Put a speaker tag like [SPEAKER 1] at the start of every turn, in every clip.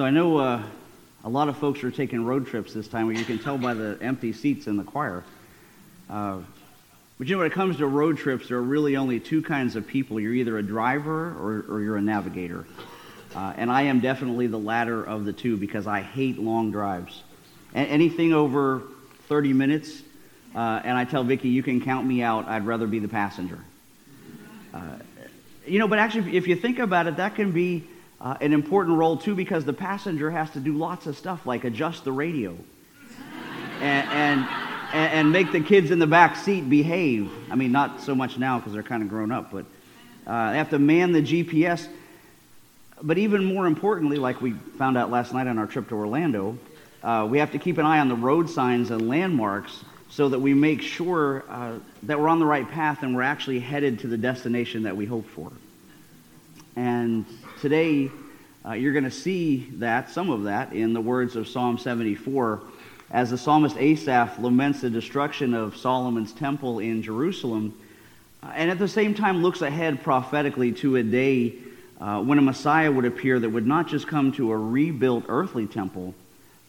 [SPEAKER 1] So I know uh, a lot of folks are taking road trips this time, you can tell by the empty seats in the choir. Uh, but you know, when it comes to road trips, there are really only two kinds of people. You're either a driver or, or you're a navigator. Uh, and I am definitely the latter of the two because I hate long drives. A- anything over 30 minutes, uh, and I tell Vicki, you can count me out, I'd rather be the passenger. Uh, you know, but actually, if you think about it, that can be uh, an important role too because the passenger has to do lots of stuff like adjust the radio and, and, and make the kids in the back seat behave. I mean, not so much now because they're kind of grown up, but uh, they have to man the GPS. But even more importantly, like we found out last night on our trip to Orlando, uh, we have to keep an eye on the road signs and landmarks so that we make sure uh, that we're on the right path and we're actually headed to the destination that we hope for. And today, uh, you're going to see that, some of that, in the words of Psalm 74, as the psalmist Asaph laments the destruction of Solomon's temple in Jerusalem, uh, and at the same time looks ahead prophetically to a day uh, when a Messiah would appear that would not just come to a rebuilt earthly temple,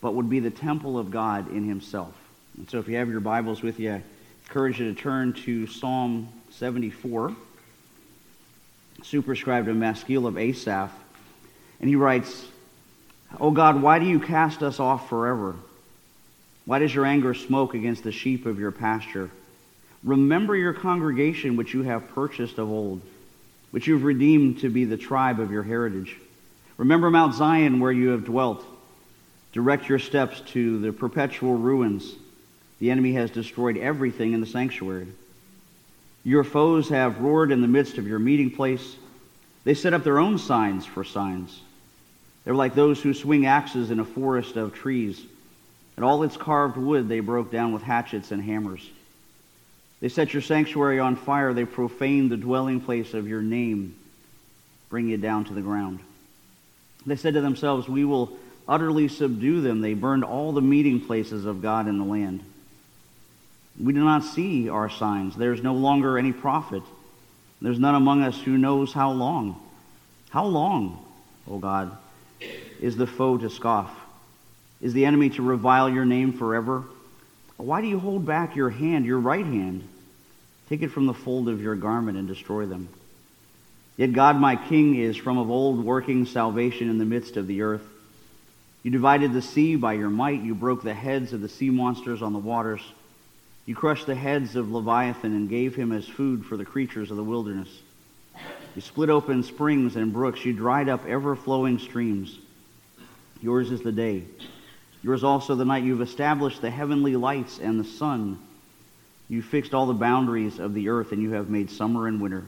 [SPEAKER 1] but would be the temple of God in himself. And so if you have your Bibles with you, I encourage you to turn to Psalm 74 superscribed a maskil of Asaph. And he writes, O God, why do you cast us off forever? Why does your anger smoke against the sheep of your pasture? Remember your congregation which you have purchased of old, which you've redeemed to be the tribe of your heritage. Remember Mount Zion where you have dwelt. Direct your steps to the perpetual ruins. The enemy has destroyed everything in the sanctuary. Your foes have roared in the midst of your meeting place. They set up their own signs for signs. They're like those who swing axes in a forest of trees. And all its carved wood they broke down with hatchets and hammers. They set your sanctuary on fire. They profaned the dwelling place of your name, bring it down to the ground. They said to themselves, We will utterly subdue them. They burned all the meeting places of God in the land. We do not see our signs. There's no longer any prophet. There's none among us who knows how long. How long, O God, is the foe to scoff? Is the enemy to revile your name forever? Why do you hold back your hand, your right hand? Take it from the fold of your garment and destroy them. Yet God, my King, is from of old working salvation in the midst of the earth. You divided the sea by your might. You broke the heads of the sea monsters on the waters. You crushed the heads of Leviathan and gave him as food for the creatures of the wilderness. You split open springs and brooks. You dried up ever flowing streams. Yours is the day. Yours also the night. You've established the heavenly lights and the sun. You fixed all the boundaries of the earth, and you have made summer and winter.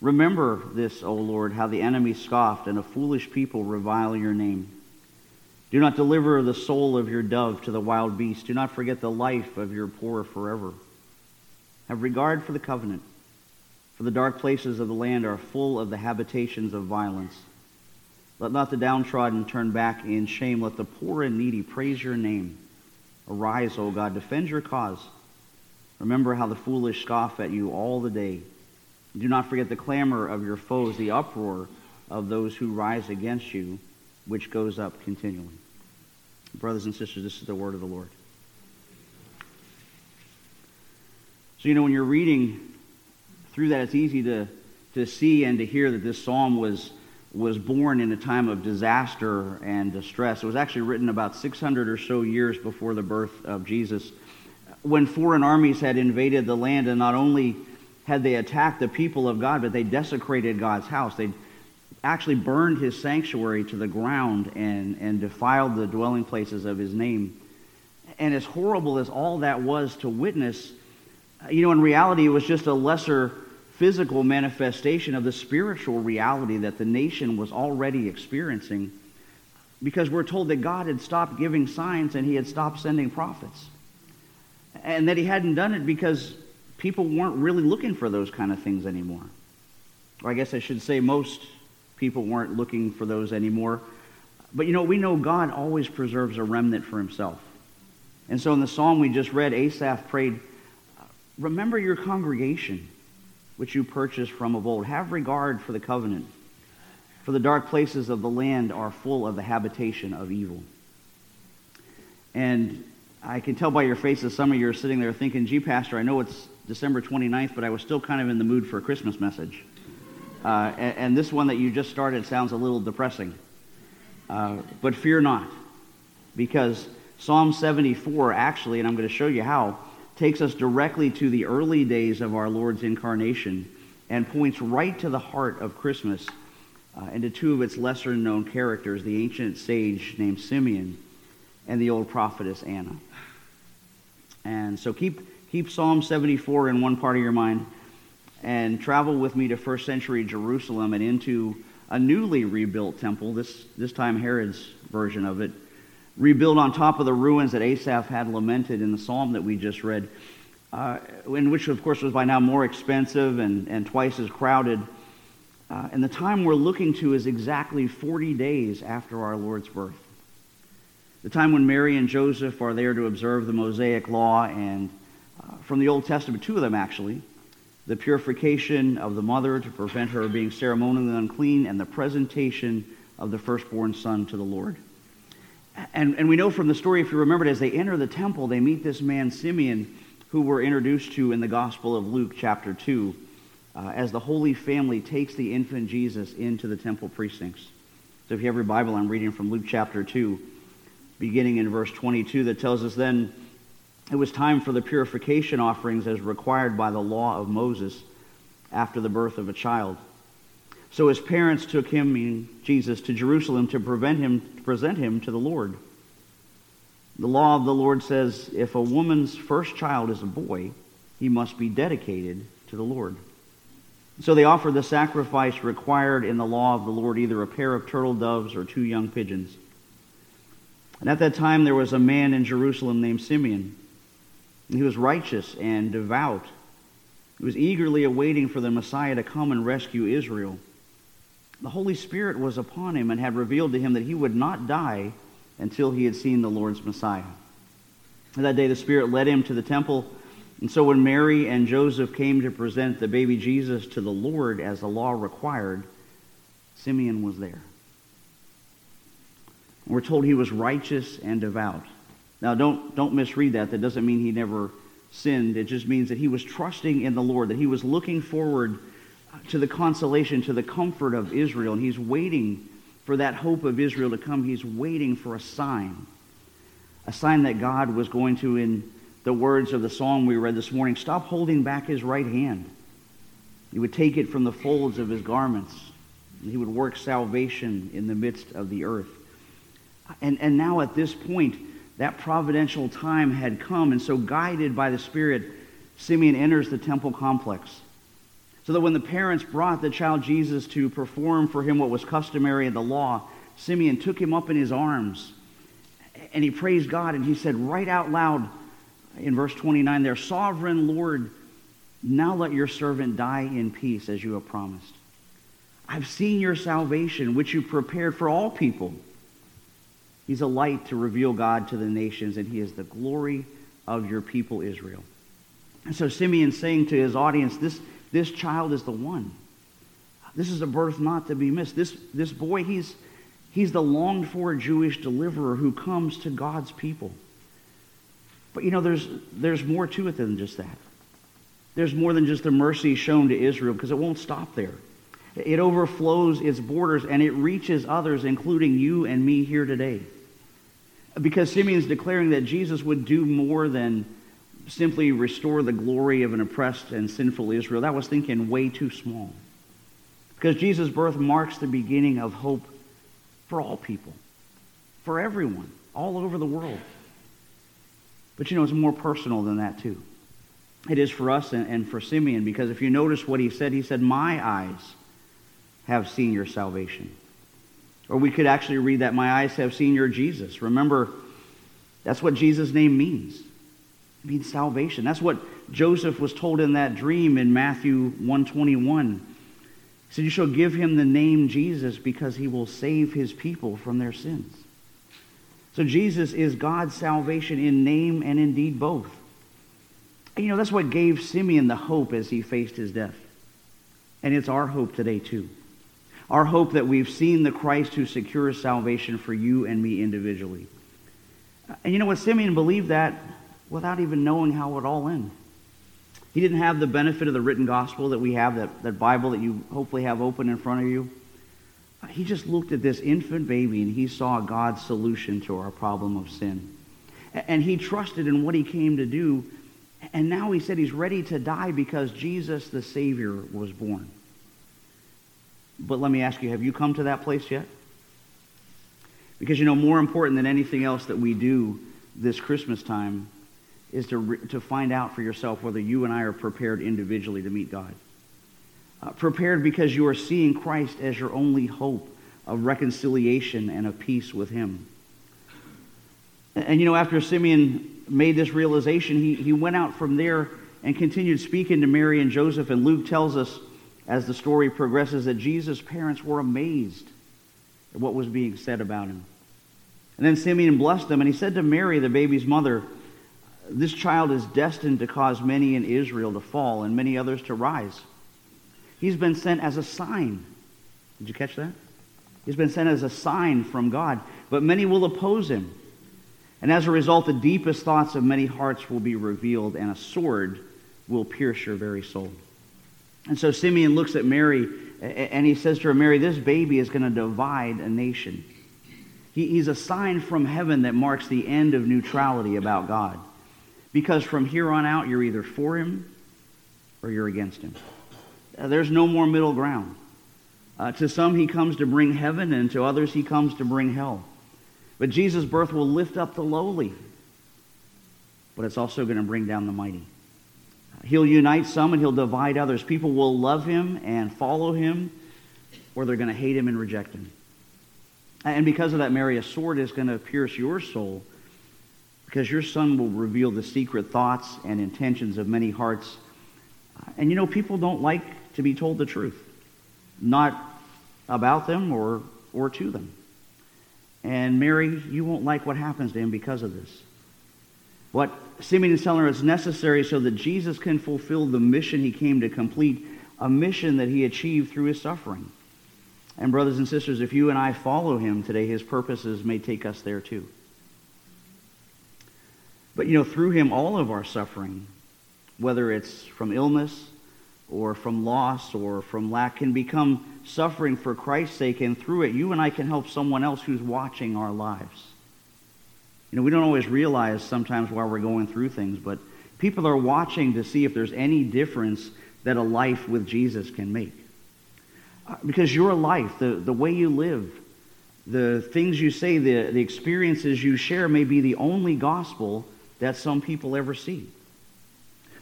[SPEAKER 1] Remember this, O Lord, how the enemy scoffed and a foolish people revile your name. Do not deliver the soul of your dove to the wild beast. Do not forget the life of your poor forever. Have regard for the covenant, for the dark places of the land are full of the habitations of violence. Let not the downtrodden turn back in shame. Let the poor and needy praise your name. Arise, O God, defend your cause. Remember how the foolish scoff at you all the day. Do not forget the clamor of your foes, the uproar of those who rise against you, which goes up continually. Brothers and sisters, this is the word of the Lord. So, you know, when you're reading through that, it's easy to, to see and to hear that this psalm was, was born in a time of disaster and distress. It was actually written about 600 or so years before the birth of Jesus, when foreign armies had invaded the land, and not only had they attacked the people of God, but they desecrated God's house. They actually burned his sanctuary to the ground and, and defiled the dwelling places of his name. And as horrible as all that was to witness, you know, in reality, it was just a lesser physical manifestation of the spiritual reality that the nation was already experiencing because we're told that God had stopped giving signs and he had stopped sending prophets. And that he hadn't done it because people weren't really looking for those kind of things anymore. Or I guess I should say most people weren't looking for those anymore. But you know, we know God always preserves a remnant for himself. And so in the psalm we just read, Asaph prayed, Remember your congregation, which you purchased from of old. Have regard for the covenant. for the dark places of the land are full of the habitation of evil. And I can tell by your faces, some of you are sitting there thinking, gee, Pastor, I know it's December 29th, but I was still kind of in the mood for a Christmas message. Uh, and, and, this one that you just started sounds a little depressing. Uh, but fear not, because Psalm 74 actually, and I'm going to show you how, takes us directly to the early days of our Lord's incarnation and points right to the heart of Christmas uh, and to two of its lesser known characters, the ancient sage named Simeon and the old prophetess Anna. And so keep, keep Psalm 74 in one part of your mind and travel with me to first century Jerusalem and into a newly rebuilt temple, this, this time Herod's version of it, rebuilt on top of the ruins that Asaph had lamented in the psalm that we just read, uh, which, of course, was by now more expensive and, and twice as crowded. Uh, and the time we're looking to is exactly 40 days after our Lord's birth. The time when Mary and Joseph are there to observe the Mosaic law, and uh, from the Old Testament, two of them actually, the purification of the mother to prevent her being ceremonially unclean, and the presentation of the firstborn son to the Lord. And, and we know from the story, if you remember it, as they enter the temple, they meet this man, Simeon, who we're introduced to in the Gospel of Luke, chapter 2, uh, as the Holy Family takes the infant Jesus into the temple precincts. So if you have your Bible, I'm reading from Luke, chapter 2, beginning in verse 22, that tells us then it was time for the purification offerings as required by the law of Moses after the birth of a child. So his parents took him, meaning Jesus, to Jerusalem to prevent him to present him to the Lord. The law of the Lord says if a woman's first child is a boy, he must be dedicated to the Lord. So they offered the sacrifice required in the law of the Lord, either a pair of turtle doves or two young pigeons. And at that time there was a man in Jerusalem named Simeon he was righteous and devout. He was eagerly awaiting for the Messiah to come and rescue Israel. The Holy Spirit was upon him and had revealed to him that he would not die until he had seen the Lord's Messiah. That day the Spirit led him to the temple. And so when Mary and Joseph came to present the baby Jesus to the Lord as the law required, Simeon was there. We're told he was righteous and devout. Now, don't, don't misread that. That doesn't mean he never sinned. It just means that he was trusting in the Lord, that he was looking forward to the consolation, to the comfort of Israel, and he's waiting for that hope of Israel to come. He's waiting for a sign, a sign that God was going to, in the words of the song we read this morning, stop holding back his right hand. He would take it from the folds of his garments, he would work salvation in the midst of the earth. And, and now at this point, that providential time had come. And so, guided by the Spirit, Simeon enters the temple complex. So that when the parents brought the child Jesus to perform for him what was customary in the law, Simeon took him up in his arms and he praised God and he said right out loud in verse 29 there, Sovereign Lord, now let your servant die in peace as you have promised. I've seen your salvation, which you prepared for all people He's a light to reveal God to the nations, and he is the glory of your people, Israel. And so Simeon's saying to his audience, this, this child is the one. This is a birth not to be missed. This, this boy, he's, he's the longed for Jewish deliverer who comes to God's people. But you know, there's, there's more to it than just that. There's more than just the mercy shown to Israel because it won't stop there. It overflows its borders and it reaches others, including you and me here today. Because Simeon's declaring that Jesus would do more than simply restore the glory of an oppressed and sinful Israel. That was thinking way too small. Because Jesus' birth marks the beginning of hope for all people, for everyone, all over the world. But you know, it's more personal than that, too. It is for us and, and for Simeon, because if you notice what he said, he said, My eyes have seen your salvation. Or we could actually read that, My eyes have seen your Jesus. Remember, that's what Jesus' name means. It means salvation. That's what Joseph was told in that dream in Matthew 121. He said, You shall give him the name Jesus because he will save his people from their sins. So Jesus is God's salvation in name and in deed both. And you know, that's what gave Simeon the hope as he faced his death. And it's our hope today, too. Our hope that we've seen the Christ who secures salvation for you and me individually. And you know what? Simeon believed that without even knowing how it all ended. He didn't have the benefit of the written gospel that we have, that, that Bible that you hopefully have open in front of you. He just looked at this infant baby and he saw God's solution to our problem of sin. And he trusted in what he came to do. And now he said he's ready to die because Jesus, the Savior, was born. But let me ask you, have you come to that place yet? Because, you know, more important than anything else that we do this Christmas time is to, re- to find out for yourself whether you and I are prepared individually to meet God. Uh, prepared because you are seeing Christ as your only hope of reconciliation and of peace with Him. And, and you know, after Simeon made this realization, he, he went out from there and continued speaking to Mary and Joseph. And Luke tells us as the story progresses that Jesus' parents were amazed at what was being said about him. And then Simeon blessed them, and he said to Mary, the baby's mother, This child is destined to cause many in Israel to fall and many others to rise. He's been sent as a sign. Did you catch that? He's been sent as a sign from God, but many will oppose him. And as a result, the deepest thoughts of many hearts will be revealed, and a sword will pierce your very soul. And so Simeon looks at Mary and he says to her, Mary, this baby is going to divide a nation. He, he's a sign from heaven that marks the end of neutrality about God. Because from here on out, you're either for him or you're against him. Uh, there's no more middle ground. Uh, to some, he comes to bring heaven, and to others, he comes to bring hell. But Jesus' birth will lift up the lowly, but it's also going to bring down the mighty. He'll unite some and he'll divide others. People will love him and follow him, or they're going to hate him and reject him. And because of that, Mary, a sword is going to pierce your soul because your son will reveal the secret thoughts and intentions of many hearts. Uh, and you know, people don't like to be told the truth, not about them or, or to them. And Mary, you won't like what happens to him because of this. What Simeon is telling her is necessary so that Jesus can fulfill the mission he came to complete, a mission that he achieved through his suffering. And, brothers and sisters, if you and I follow him today, his purposes may take us there too. But, you know, through him, all of our suffering, whether it's from illness or from loss or from lack, can become suffering for Christ's sake. And through it, you and I can help someone else who's watching our lives. You know, we don't always realize sometimes while we're going through things, but people are watching to see if there's any difference that a life with Jesus can make. Uh, because your life, the, the way you live, the things you say, the, the experiences you share may be the only gospel that some people ever see.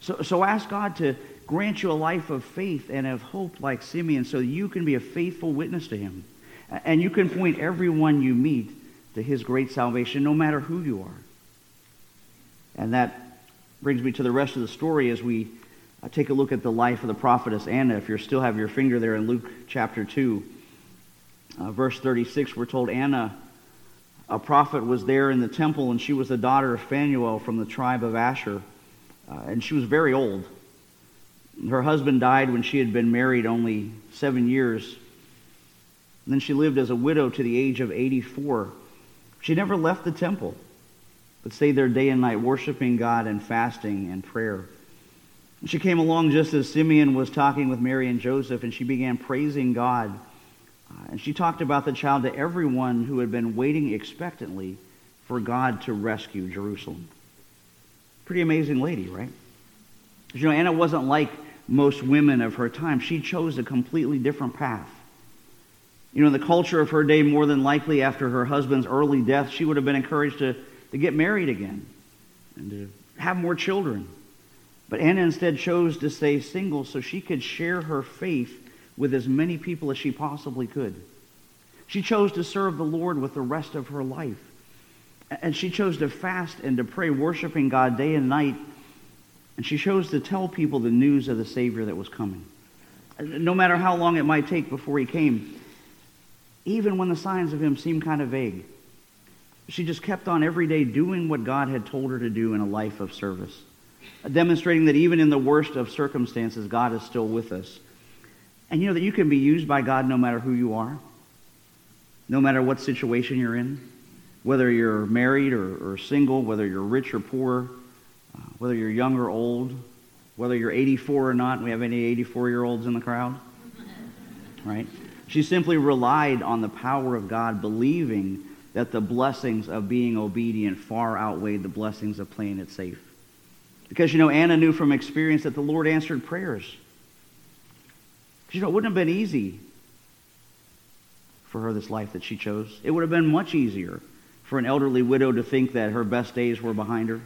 [SPEAKER 1] So, so ask God to grant you a life of faith and of hope like Simeon so you can be a faithful witness to him. And you can point everyone you meet to his great salvation no matter who you are. And that brings me to the rest of the story as we uh, take a look at the life of the prophetess Anna. If you still have your finger there in Luke chapter 2, uh, verse 36, we're told Anna, a prophet, was there in the temple, and she was the daughter of Phanuel from the tribe of Asher. Uh, and she was very old. Her husband died when she had been married only seven years. And then she lived as a widow to the age of 84. She never left the temple, but stayed there day and night, worshiping God and fasting and prayer. She came along just as Simeon was talking with Mary and Joseph, and she began praising God. Uh, and she talked about the child to everyone who had been waiting expectantly for God to rescue Jerusalem. Pretty amazing lady, right? You know, Anna wasn't like most women of her time. She chose a completely different path. You know, in the culture of her day, more than likely after her husband's early death, she would have been encouraged to, to get married again and to have more children. But Anna instead chose to stay single so she could share her faith with as many people as she possibly could. She chose to serve the Lord with the rest of her life. And she chose to fast and to pray, worshiping God day and night. And she chose to tell people the news of the Savior that was coming. Uh, no matter how long it might take before he came, even when the signs of him seemed kind of vague. She just kept on every day doing what God had told her to do in a life of service, demonstrating that even in the worst of circumstances, God is still with us. And you know that you can be used by God no matter who you are, no matter what situation you're in, whether you're married or, or single, whether you're rich or poor, uh, whether you're young or old, whether you're 84 or not. We have any 84 year olds in the crowd? Right? She simply relied on the power of God, believing that the blessings of being obedient far outweighed the blessings of playing it safe. Because, you know, Anna knew from experience that the Lord answered prayers. You know, it wouldn't have been easy for her, this life that she chose. It would have been much easier for an elderly widow to think that her best days were behind her.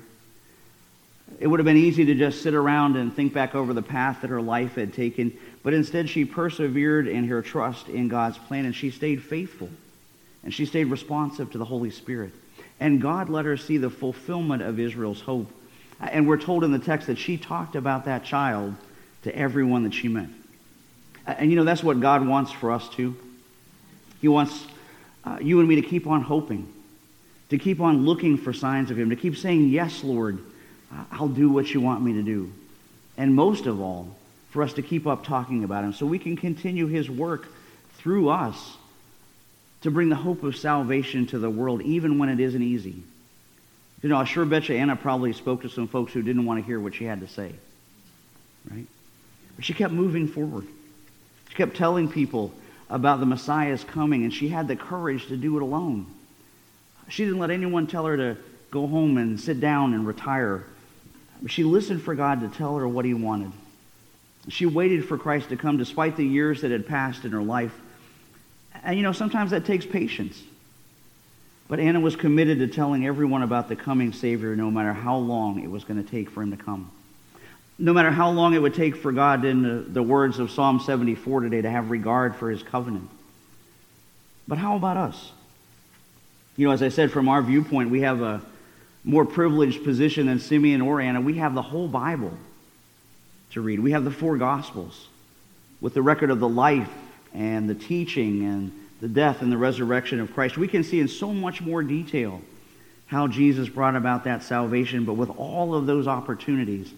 [SPEAKER 1] It would have been easy to just sit around and think back over the path that her life had taken, but instead she persevered in her trust in God's plan and she stayed faithful and she stayed responsive to the Holy Spirit. And God let her see the fulfillment of Israel's hope. And we're told in the text that she talked about that child to everyone that she met. And you know, that's what God wants for us too. He wants uh, you and me to keep on hoping, to keep on looking for signs of Him, to keep saying, Yes, Lord, I'll do what you want me to do. And most of all, for us to keep up talking about Him so we can continue His work through us to bring the hope of salvation to the world, even when it isn't easy. You know, I sure bet you Anna probably spoke to some folks who didn't want to hear what she had to say. Right? But she kept moving forward. She kept telling people about the Messiah's coming, and she had the courage to do it alone. She didn't let anyone tell her to go home and sit down and retire. She listened for God to tell her what he wanted. She waited for Christ to come despite the years that had passed in her life. And you know, sometimes that takes patience. But Anna was committed to telling everyone about the coming Savior no matter how long it was going to take for him to come. No matter how long it would take for God, in the, the words of Psalm 74 today, to have regard for his covenant. But how about us? You know, as I said, from our viewpoint, we have a more privileged position than Simeon or Anna. We have the whole Bible to read. We have the four Gospels with the record of the life and the teaching and the death and the resurrection of Christ. We can see in so much more detail how Jesus brought about that salvation. But with all of those opportunities,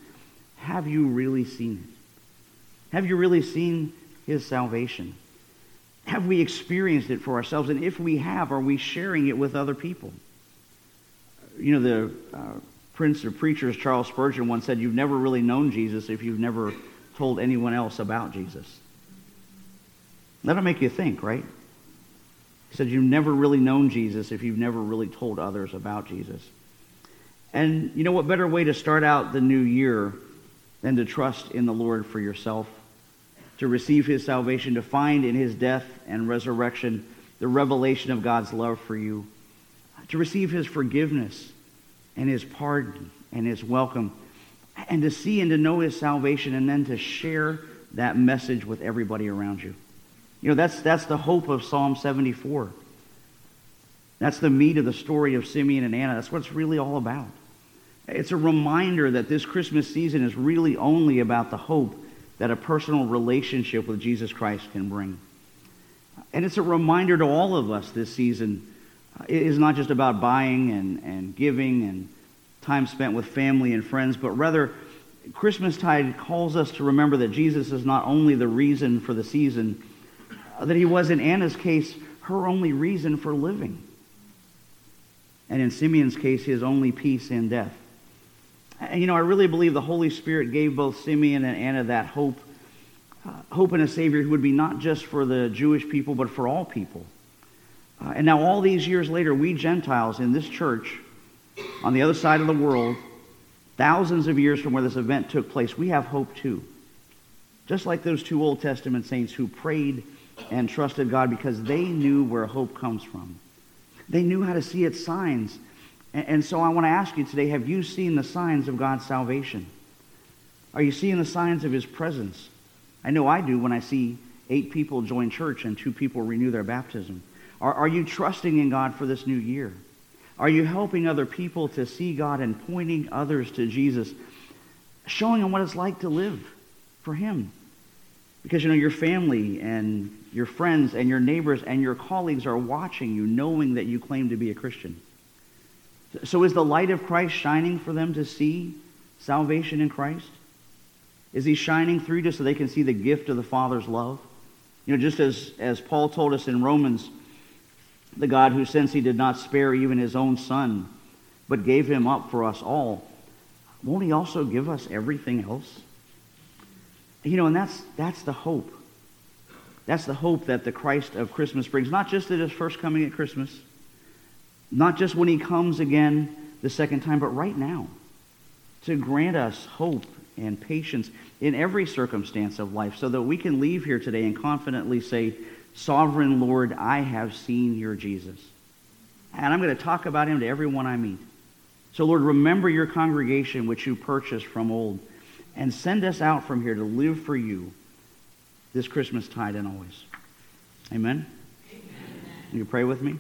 [SPEAKER 1] have you really seen it? Have you really seen his salvation? Have we experienced it for ourselves? And if we have, are we sharing it with other people? You know, the uh, prince of preachers, Charles Spurgeon, once said, You've never really known Jesus if you've never told anyone else about Jesus. That'll make you think, right? He said, You've never really known Jesus if you've never really told others about Jesus. And you know what better way to start out the new year than to trust in the Lord for yourself, to receive his salvation, to find in his death and resurrection the revelation of God's love for you, to receive his forgiveness and his pardon and his welcome, and to see and to know his salvation, and then to share that message with everybody around you. You know, that's, that's the hope of Psalm 74. That's the meat of the story of Simeon and Anna. That's what it's really all about. It's a reminder that this Christmas season is really only about the hope that a personal relationship with Jesus Christ can bring. And it's a reminder to all of us this season. It is not just about buying and, and giving and time spent with family and friends, but rather, Christmastide calls us to remember that Jesus is not only the reason for the season, that he was, in Anna's case, her only reason for living. And in Simeon's case, his only peace in death. And you know, I really believe the Holy Spirit gave both Simeon and Anna that hope, uh, hope in a Savior who would be not just for the Jewish people, but for all people. Uh, and now, all these years later, we Gentiles in this church, on the other side of the world, thousands of years from where this event took place, we have hope too. Just like those two Old Testament saints who prayed and trusted God because they knew where hope comes from. They knew how to see its signs. And, so I want to ask you today have you seen the signs of God's salvation? Are you seeing the signs of his presence? I know I do when I see eight people join church and two people renew their baptism. Are, are you trusting in God for this new year? Are you helping other people to see God and pointing others to Jesus, showing them what it's like to live for him? Because, you know, your family and your friends and your neighbors and your colleagues are watching you, knowing that you claim to be a Christian. So is the light of Christ shining for them to see salvation in Christ? Is he shining through just so they can see the gift of the Father's love? You know, just as, as Paul told us in Romans, the God who, since he did not spare even his own son, but gave him up for us all, won't he also give us everything else? You know, and that's, that's the hope. That's the hope that the Christ of Christmas brings. Not just at his first coming at Christmas, not just when he comes again the second time, but right now to grant us hope and patience in every circumstance of life so that we can leave here today and confidently say, Sovereign Lord, I have seen your Jesus. And I'm going to talk about him to everyone I meet. So, Lord, remember your congregation which you purchased from old and send us out from here to live for you this Christmas tide and always. Amen? Amen. You pray with me?